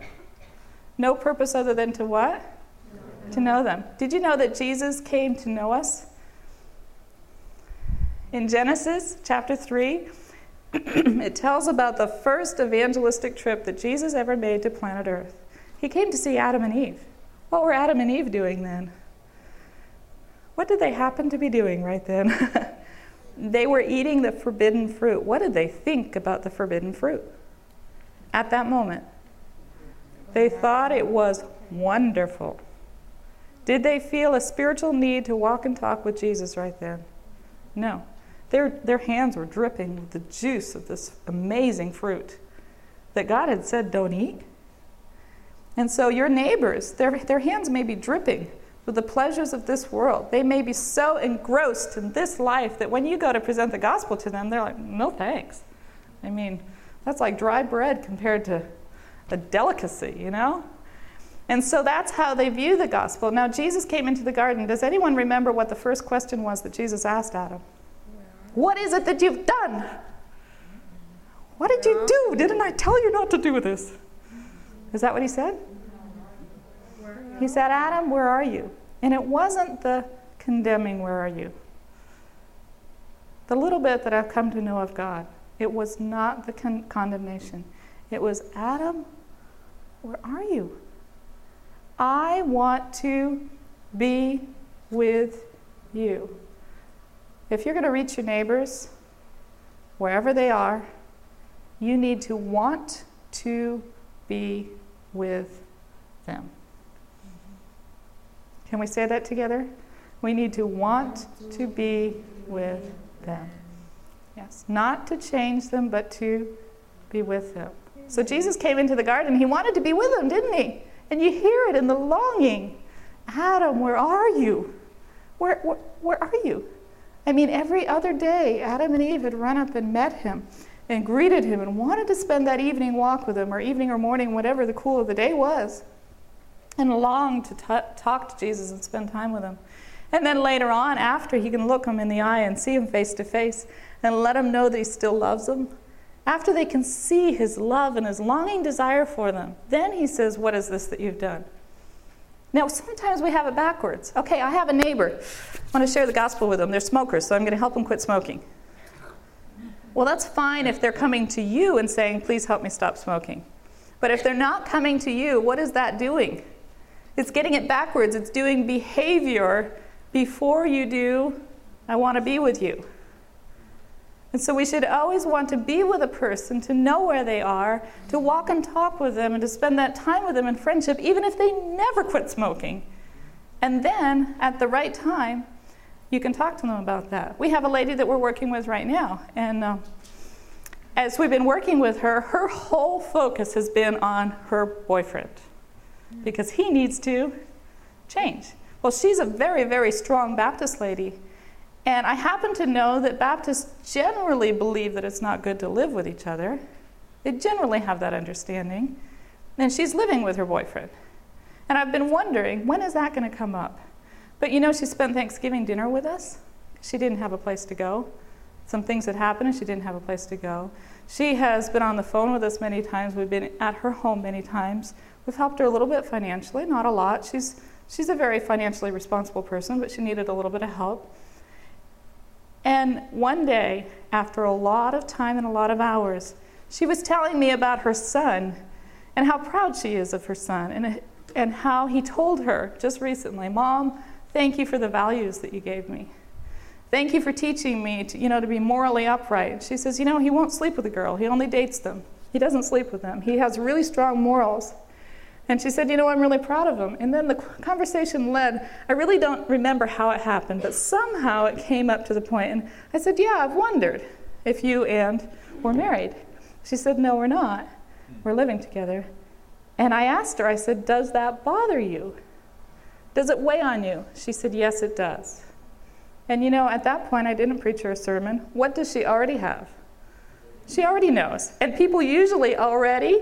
Speaker 1: No purpose other than to what? To know them. Did you know that Jesus came to know us? In Genesis chapter 3, it tells about the first evangelistic trip that Jesus ever made to planet Earth. He came to see Adam and Eve. What were Adam and Eve doing then? What did they happen to be doing right then? they were eating the forbidden fruit. What did they think about the forbidden fruit at that moment? They thought it was wonderful. Did they feel a spiritual need to walk and talk with Jesus right then? No. Their, their hands were dripping with the juice of this amazing fruit that God had said, don't eat. And so your neighbors, their, their hands may be dripping with the pleasures of this world. They may be so engrossed in this life that when you go to present the gospel to them, they're like, no thanks. I mean, that's like dry bread compared to a delicacy, you know? And so that's how they view the gospel. Now, Jesus came into the garden. Does anyone remember what the first question was that Jesus asked Adam? What is it that you've done? What did you do? Didn't I tell you not to do this? Is that what he said? He said, Adam, where are you? And it wasn't the condemning, where are you? The little bit that I've come to know of God, it was not the con- condemnation. It was, Adam, where are you? I want to be with you. If you're going to reach your neighbors, wherever they are, you need to want to be with them. Can we say that together? We need to want to be with them. Yes, not to change them, but to be with them. So Jesus came into the garden. He wanted to be with them, didn't he? And you hear it in the longing Adam, where are you? Where, where, where are you? I mean, every other day, Adam and Eve had run up and met him and greeted him and wanted to spend that evening walk with him, or evening or morning, whatever the cool of the day was, and longed to t- talk to Jesus and spend time with him. And then later on, after he can look him in the eye and see him face to face and let him know that he still loves them, after they can see his love and his longing desire for them, then he says, What is this that you've done? Now, sometimes we have it backwards. Okay, I have a neighbor. I want to share the gospel with them. They're smokers, so I'm going to help them quit smoking. Well, that's fine if they're coming to you and saying, Please help me stop smoking. But if they're not coming to you, what is that doing? It's getting it backwards. It's doing behavior before you do, I want to be with you. And so we should always want to be with a person, to know where they are, to walk and talk with them, and to spend that time with them in friendship, even if they never quit smoking. And then, at the right time, you can talk to them about that. We have a lady that we're working with right now, and uh, as we've been working with her, her whole focus has been on her boyfriend because he needs to change. Well, she's a very, very strong Baptist lady, and I happen to know that Baptists generally believe that it's not good to live with each other. They generally have that understanding. And she's living with her boyfriend. And I've been wondering, when is that going to come up? But you know, she spent Thanksgiving dinner with us. She didn't have a place to go. Some things had happened and she didn't have a place to go. She has been on the phone with us many times. We've been at her home many times. We've helped her a little bit financially, not a lot. She's, she's a very financially responsible person, but she needed a little bit of help. And one day, after a lot of time and a lot of hours, she was telling me about her son and how proud she is of her son and, and how he told her just recently, Mom, thank you for the values that you gave me. Thank you for teaching me to, you know, to be morally upright. She says, You know, he won't sleep with a girl, he only dates them. He doesn't sleep with them. He has really strong morals. And she said, You know, I'm really proud of him. And then the conversation led, I really don't remember how it happened, but somehow it came up to the point. And I said, Yeah, I've wondered if you and were married. She said, No, we're not. We're living together. And I asked her, I said, Does that bother you? Does it weigh on you? She said, Yes, it does. And you know, at that point, I didn't preach her a sermon. What does she already have? She already knows. And people usually already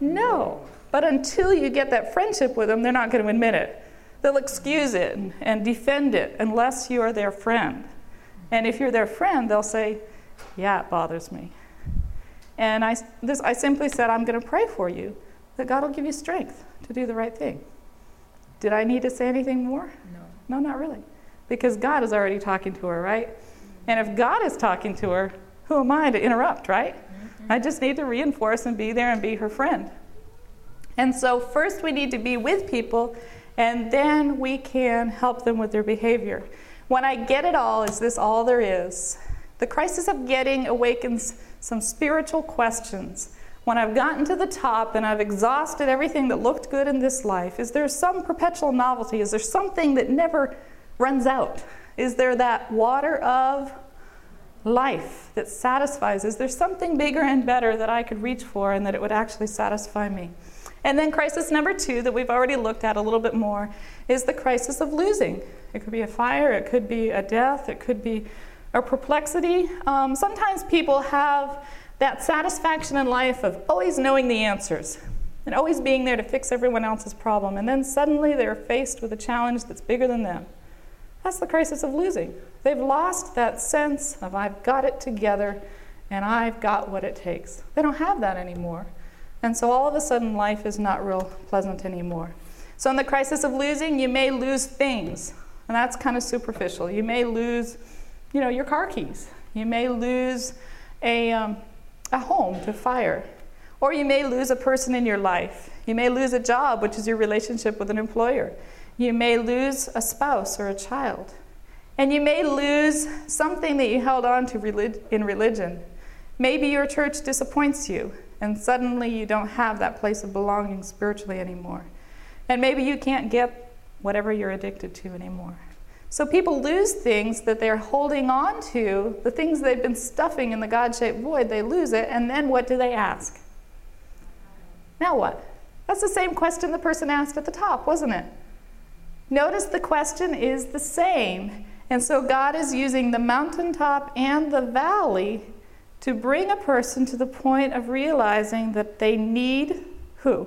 Speaker 1: know. But until you get that friendship with them, they're not going to admit it. They'll excuse it and defend it unless you are their friend. And if you're their friend, they'll say, Yeah, it bothers me. And I, this, I simply said, I'm going to pray for you that God will give you strength to do the right thing. Did I need to say anything more?
Speaker 2: No.
Speaker 1: No, not really. Because God is already talking to her, right? And if God is talking to her, who am I to interrupt, right? Mm-hmm. I just need to reinforce and be there and be her friend. And so, first we need to be with people, and then we can help them with their behavior. When I get it all, is this all there is? The crisis of getting awakens some spiritual questions. When I've gotten to the top and I've exhausted everything that looked good in this life, is there some perpetual novelty? Is there something that never runs out? Is there that water of life that satisfies? Is there something bigger and better that I could reach for and that it would actually satisfy me? And then crisis number two that we've already looked at a little bit more is the crisis of losing. It could be a fire, it could be a death, it could be a perplexity. Um, sometimes people have that satisfaction in life of always knowing the answers and always being there to fix everyone else's problem. And then suddenly they're faced with a challenge that's bigger than them. That's the crisis of losing. They've lost that sense of I've got it together and I've got what it takes. They don't have that anymore. And so all of a sudden, life is not real pleasant anymore. So, in the crisis of losing, you may lose things, and that's kind of superficial. You may lose, you know, your car keys. You may lose a, um, a home to fire. Or you may lose a person in your life. You may lose a job, which is your relationship with an employer. You may lose a spouse or a child. And you may lose something that you held on to in religion. Maybe your church disappoints you and suddenly you don't have that place of belonging spiritually anymore. And maybe you can't get whatever you're addicted to anymore. So people lose things that they're holding on to, the things they've been stuffing in the God shaped void, they lose it, and then what do they ask? Now what? That's the same question the person asked at the top, wasn't it? Notice the question is the same. And so God is using the mountaintop and the valley to bring a person to the point of realizing that they need who?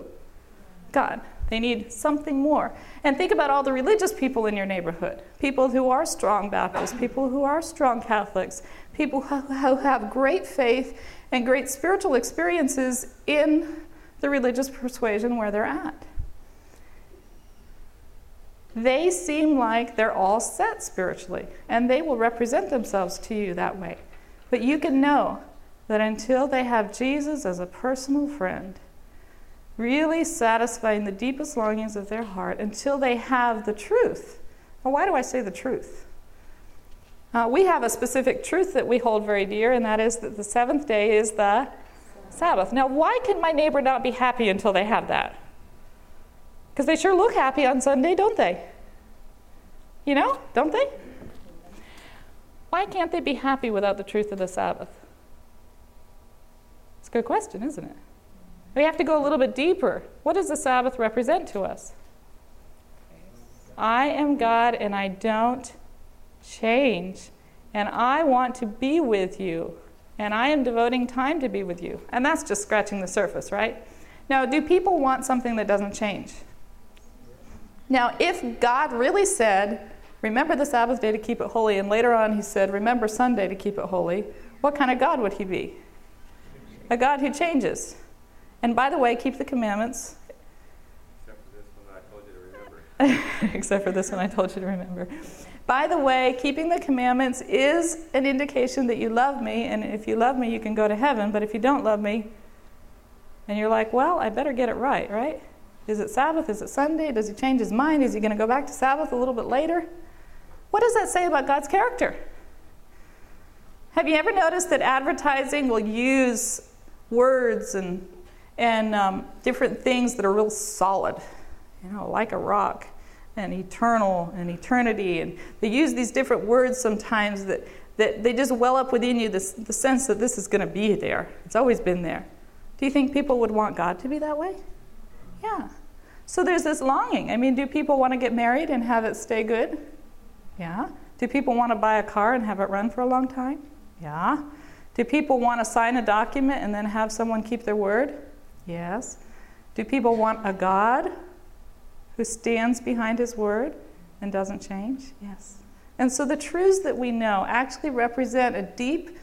Speaker 1: God. They need something more. And think about all the religious people in your neighborhood people who are strong Baptists, people who are strong Catholics, people who have great faith and great spiritual experiences in the religious persuasion where they're at. They seem like they're all set spiritually, and they will represent themselves to you that way. But you can know that until they have Jesus as a personal friend, really satisfying the deepest longings of their heart until they have the truth. Why do I say the truth? Uh, we have a specific truth that we hold very dear, and that is that the seventh day is the Sabbath. Now, why can my neighbor not be happy until they have that? Because they sure look happy on Sunday, don't they? You know, don't they? Why can't they be happy without the truth of the Sabbath? Good question, isn't it? We have to go a little bit deeper. What does the Sabbath represent to us? I am God and I don't change. And I want to be with you. And I am devoting time to be with you. And that's just scratching the surface, right? Now, do people want something that doesn't change? Now, if God really said, remember the Sabbath day to keep it holy, and later on he said, remember Sunday to keep it holy, what kind of God would he be? A God who changes. And by the way, keep the commandments. Except for this one, I told you to remember. Except for this one I told you to remember. By the way, keeping the commandments is an indication that you love me, and if you love me, you can go to heaven. But if you don't love me, and you're like, well, I better get it right, right? Is it Sabbath? Is it Sunday? Does he change his mind? Is he going to go back to Sabbath a little bit later? What does that say about God's character? Have you ever noticed that advertising will use words and and um, different things that are real solid, you know, like a rock and eternal and eternity. And they use these different words sometimes that, that they just well up within you this, the sense that this is going to be there. It's always been there. Do you think people would want God to be that way? Yeah. So there's this longing. I mean, do people want to get married and have it stay good? Yeah. Do people want to buy a car and have it run for a long time? Yeah. Do people want to sign a document and then have someone keep their word? Yes. Do people want a God who stands behind his word and doesn't change? Yes. And so the truths that we know actually represent a deep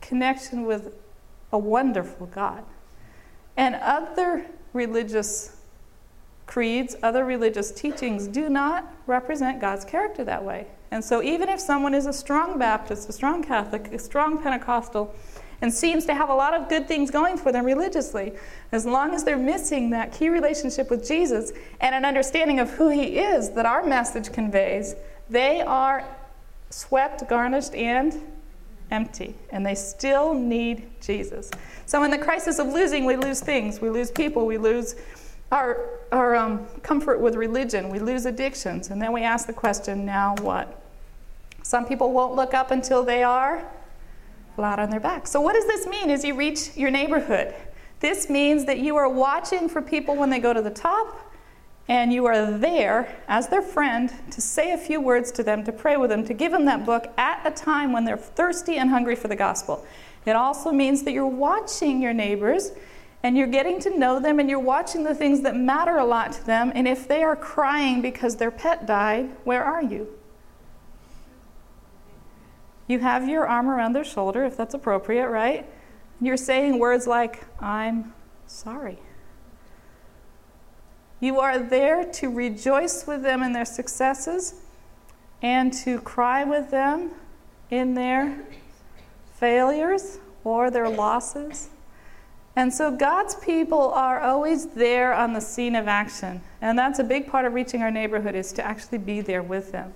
Speaker 1: connection with a wonderful God. And other religious creeds, other religious teachings do not represent God's character that way. And so even if someone is a strong Baptist, a strong Catholic, a strong Pentecostal, and seems to have a lot of good things going for them religiously. As long as they're missing that key relationship with Jesus and an understanding of who He is that our message conveys, they are swept, garnished, and empty. And they still need Jesus. So, in the crisis of losing, we lose things. We lose people. We lose our, our um, comfort with religion. We lose addictions. And then we ask the question now what? Some people won't look up until they are flat on their back. So, what does this mean as you reach your neighborhood? This means that you are watching for people when they go to the top, and you are there as their friend to say a few words to them, to pray with them, to give them that book at a time when they're thirsty and hungry for the gospel. It also means that you're watching your neighbors and you're getting to know them and you're watching the things that matter a lot to them. And if they are crying because their pet died, where are you? You have your arm around their shoulder, if that's appropriate, right? You're saying words like, I'm sorry. You are there to rejoice with them in their successes and to cry with them in their failures or their losses. And so God's people are always there on the scene of action. And that's a big part of reaching our neighborhood is to actually be there with them.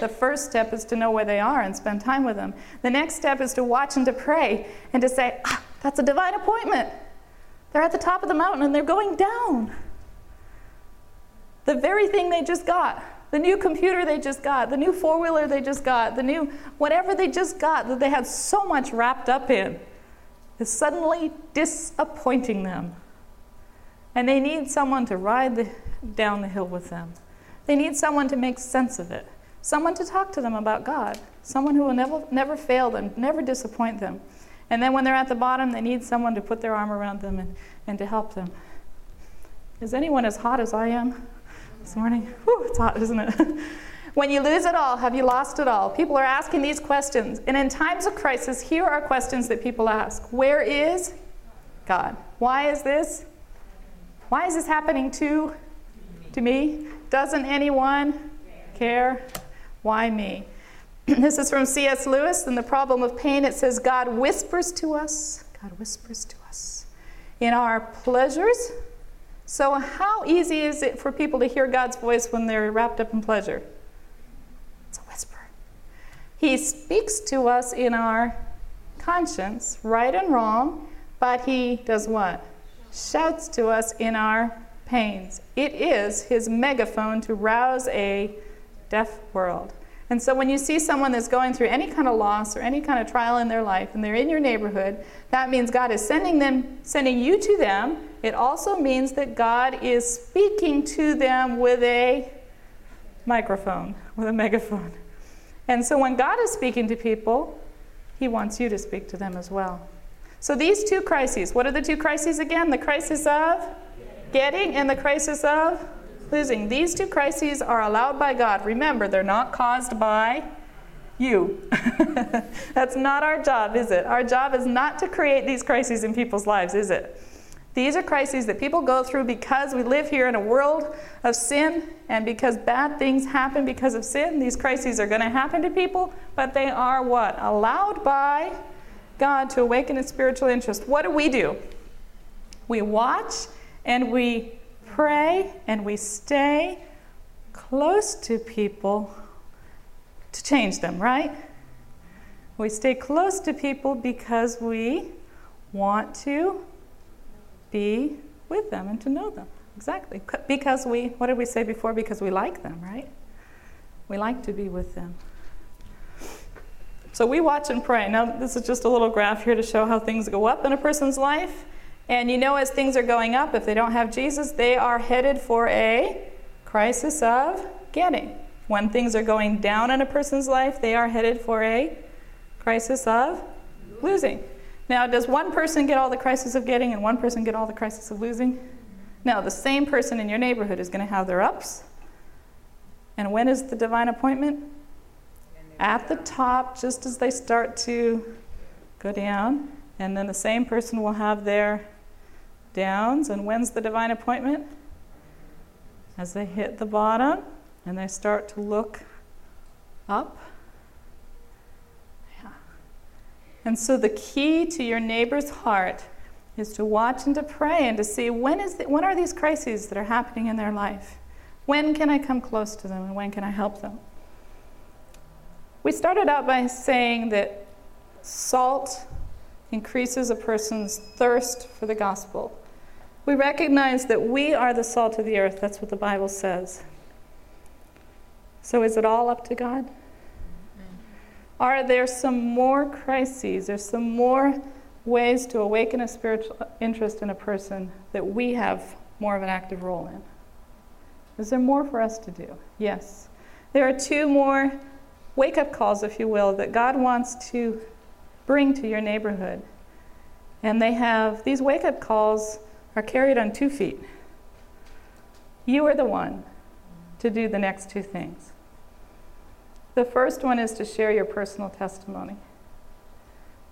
Speaker 1: The first step is to know where they are and spend time with them. The next step is to watch and to pray and to say, ah, that's a divine appointment. They're at the top of the mountain and they're going down. the very thing they just got, the new computer they just got, the new four wheeler they just got, the new whatever they just got that they had so much wrapped up in, is suddenly disappointing them. And they need someone to ride the, down the hill with them. They need someone to make sense of it, someone to talk to them about God, someone who will never, never fail them, never disappoint them. And then when they're at the bottom, they need someone to put their arm around them and, and to help them. Is anyone as hot as I am this morning? Whew, it's hot, isn't it? when you lose it all, have you lost it all? People are asking these questions. And in times of crisis, here are questions that people ask Where is God? Why is this? Why is this happening to, to me? Doesn't anyone care? Why me? this is from C.S. Lewis in the problem of pain. It says, God whispers to us, God whispers to us in our pleasures. So, how easy is it for people to hear God's voice when they're wrapped up in pleasure? He speaks to us in our conscience, right and wrong, but He does what? Shouts to us in our pains. It is His megaphone to rouse a deaf world. And so when you see someone that's going through any kind of loss or any kind of trial in their life and they're in your neighborhood, that means God is sending them sending you to them. It also means that God is speaking to them with a microphone, with a megaphone. And so when God is speaking to people, he wants you to speak to them as well. So these two crises, what are the two crises again? The crisis of getting and the crisis of losing. These two crises are allowed by God. Remember, they're not caused by you. That's not our job, is it? Our job is not to create these crises in people's lives, is it? These are crises that people go through because we live here in a world of sin and because bad things happen because of sin. These crises are going to happen to people, but they are what? Allowed by God to awaken a spiritual interest. What do we do? We watch and we pray and we stay close to people to change them, right? We stay close to people because we want to be with them and to know them. Exactly. Because we, what did we say before? Because we like them, right? We like to be with them. So we watch and pray. Now, this is just a little graph here to show how things go up in a person's life. And you know, as things are going up, if they don't have Jesus, they are headed for a crisis of getting. When things are going down in a person's life, they are headed for a crisis of losing. Now, does one person get all the crisis of getting and one person get all the crisis of losing? No, the same person in your neighborhood is going to have their ups. And when is the divine appointment? At the top, just as they start to go down. And then the same person will have their downs. And when's the divine appointment? As they hit the bottom and they start to look up. Yeah. And so the key to your neighbor's heart is to watch and to pray and to see when, is the, when are these crises that are happening in their life? When can I come close to them and when can I help them? We started out by saying that salt increases a person's thirst for the gospel. We recognize that we are the salt of the earth. That's what the Bible says. So is it all up to God? Are there some more crises? There's some more ways to awaken a spiritual interest in a person that we have more of an active role in? Is there more for us to do? Yes. There are two more wake up calls, if you will, that God wants to bring to your neighborhood. And they have these wake up calls are carried on two feet. You are the one to do the next two things. The first one is to share your personal testimony.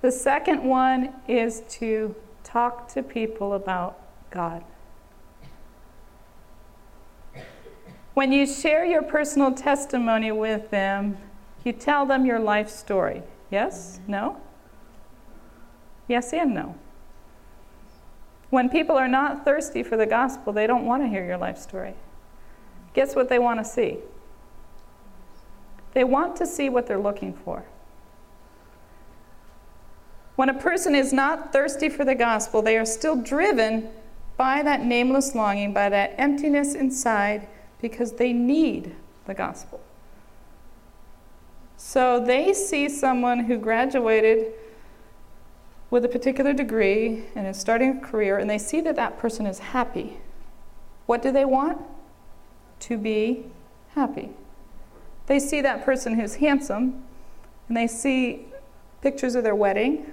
Speaker 1: The second one is to talk to people about God. When you share your personal testimony with them, you tell them your life story. Yes? No? Yes and no. When people are not thirsty for the gospel, they don't want to hear your life story. Guess what they want to see? They want to see what they're looking for. When a person is not thirsty for the gospel, they are still driven by that nameless longing, by that emptiness inside, because they need the gospel. So they see someone who graduated with a particular degree and is starting a career, and they see that that person is happy. What do they want? To be happy. They see that person who's handsome, and they see pictures of their wedding,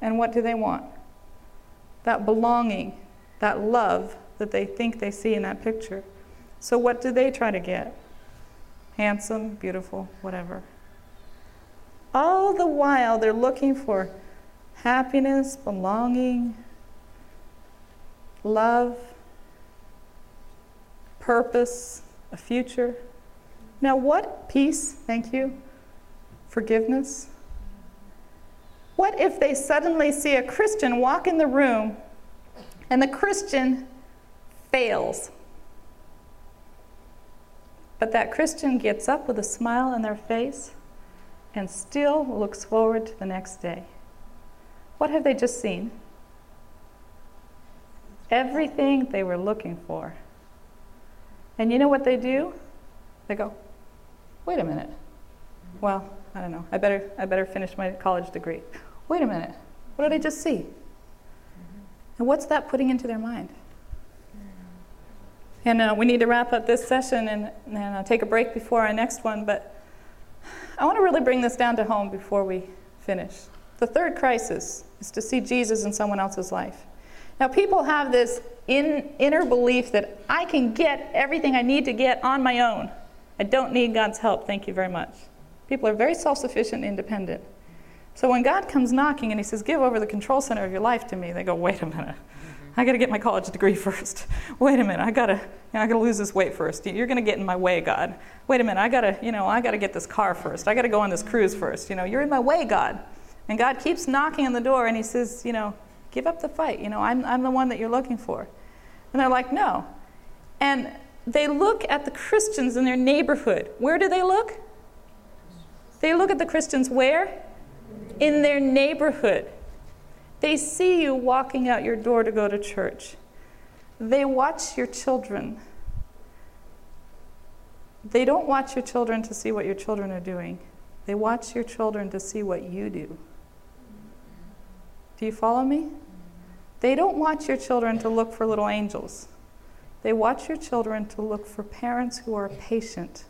Speaker 1: and what do they want? That belonging, that love that they think they see in that picture. So, what do they try to get? Handsome, beautiful, whatever. All the while, they're looking for happiness, belonging, love, purpose, a future. Now, what peace, thank you, forgiveness? What if they suddenly see a Christian walk in the room and the Christian fails? But that Christian gets up with a smile on their face and still looks forward to the next day. What have they just seen? Everything they were looking for. And you know what they do? They go, wait a minute. Well, I don't know. I better, I better finish my college degree. Wait a minute. What did I just see? And what's that putting into their mind? And uh, we need to wrap up this session and, and uh, take a break before our next one, but I want to really bring this down to home before we finish. The third crisis is to see Jesus in someone else's life. Now, people have this in, inner belief that I can get everything I need to get on my own. I don't need God's help, thank you very much. People are very self sufficient and independent. So when God comes knocking and He says, Give over the control center of your life to me, they go, Wait a minute. I got to get my college degree first. Wait a minute, I got to, you know, I got to lose this weight first. You're going to get in my way, God. Wait a minute, I got to, you know, I got to get this car first. I got to go on this cruise first. You know, you're in my way, God. And God keeps knocking on the door, and He says, you know, give up the fight. You know, I'm, I'm the one that you're looking for. And they're like, no. And they look at the Christians in their neighborhood. Where do they look? They look at the Christians where? In their neighborhood. They see you walking out your door to go to church. They watch your children. They don't watch your children to see what your children are doing. They watch your children to see what you do. Do you follow me? They don't watch your children to look for little angels. They watch your children to look for parents who are patient.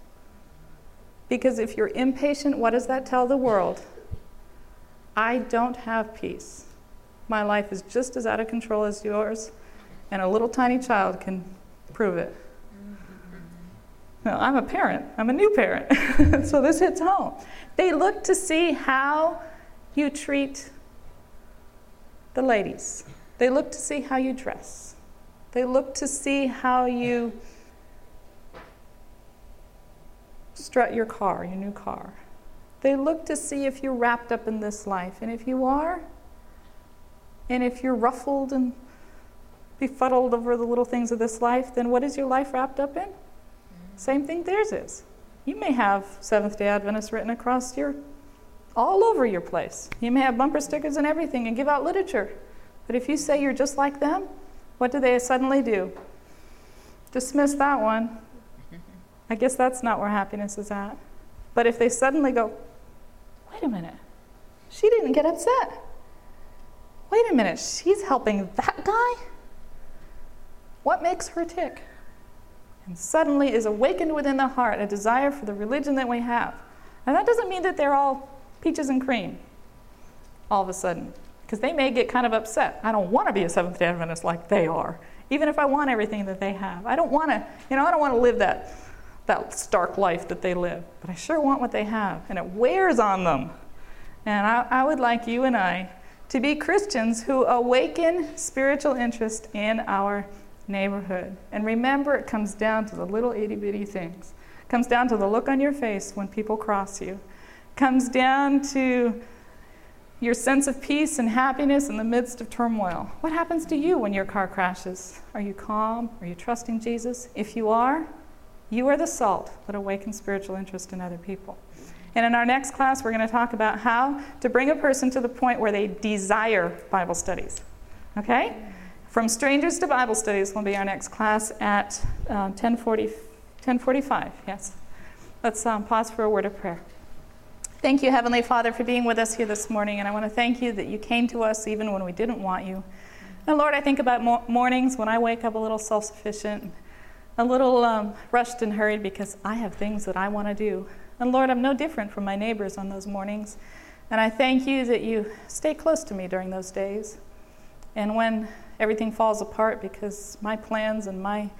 Speaker 1: Because if you're impatient, what does that tell the world? I don't have peace. My life is just as out of control as yours, and a little tiny child can prove it. Now, I'm a parent, I'm a new parent, so this hits home. They look to see how you treat the ladies, they look to see how you dress, they look to see how you strut your car, your new car. They look to see if you're wrapped up in this life. And if you are, and if you're ruffled and befuddled over the little things of this life, then what is your life wrapped up in? Same thing theirs is. You may have Seventh day Adventist written across your, all over your place. You may have bumper stickers and everything and give out literature. But if you say you're just like them, what do they suddenly do? Dismiss that one. I guess that's not where happiness is at. But if they suddenly go, wait a minute, she didn't get upset wait a minute, she's helping that guy? What makes her tick? And suddenly is awakened within the heart a desire for the religion that we have. And that doesn't mean that they're all peaches and cream all of a sudden, because they may get kind of upset. I don't want to be a Seventh day Adventist like they are, even if I want everything that they have. I don't want to, you know, I don't want to live that, that stark life that they live, but I sure want what they have, and it wears on them. And I, I would like you and I to be Christians who awaken spiritual interest in our neighborhood. And remember, it comes down to the little itty bitty things. It comes down to the look on your face when people cross you. Comes down to your sense of peace and happiness in the midst of turmoil. What happens to you when your car crashes? Are you calm? Are you trusting Jesus? If you are, you are the salt that awakens spiritual interest in other people. And in our next class, we're going to talk about how to bring a person to the point where they desire Bible studies. Okay? From strangers to Bible studies will be our next class at uh, 10:40, 1045, yes. Let's um, pause for a word of prayer. Thank you, Heavenly Father, for being with us here this morning. And I want to thank you that you came to us even when we didn't want you. And Lord, I think about mornings when I wake up a little self sufficient, a little um, rushed and hurried because I have things that I want to do. And Lord, I'm no different from my neighbors on those mornings. And I thank you that you stay close to me during those days. And when everything falls apart because my plans and my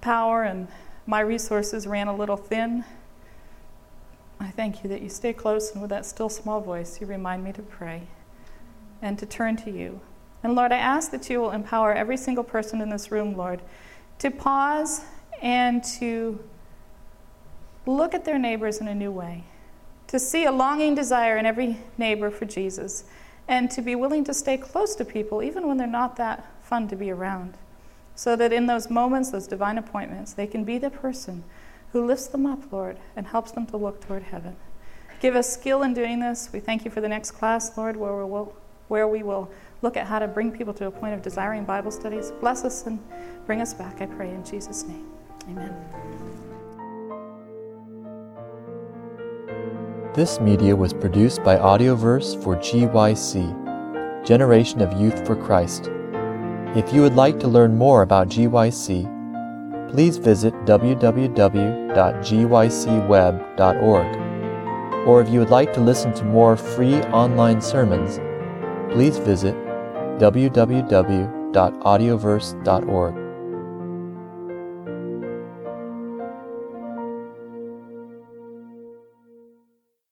Speaker 1: power and my resources ran a little thin, I thank you that you stay close and with that still small voice, you remind me to pray and to turn to you. And Lord, I ask that you will empower every single person in this room, Lord, to pause and to look at their neighbors in a new way, to see a longing desire in every neighbor for Jesus, and to be willing to stay close to people even when they're not that fun to be around, so that in those moments, those divine appointments, they can be the person who lifts them up, Lord, and helps them to look toward heaven. Give us skill in doing this. We thank you for the next class, Lord, where we will, where we will look at how to bring people to a point of desiring Bible studies. Bless us and bring us back, I pray, in Jesus' name. Amen.
Speaker 3: This media was produced by Audioverse for GYC, Generation of Youth for Christ. If you would like to learn more about GYC, please visit www.gycweb.org. Or if you would like to listen to more free online sermons, please visit www.audioverse.org.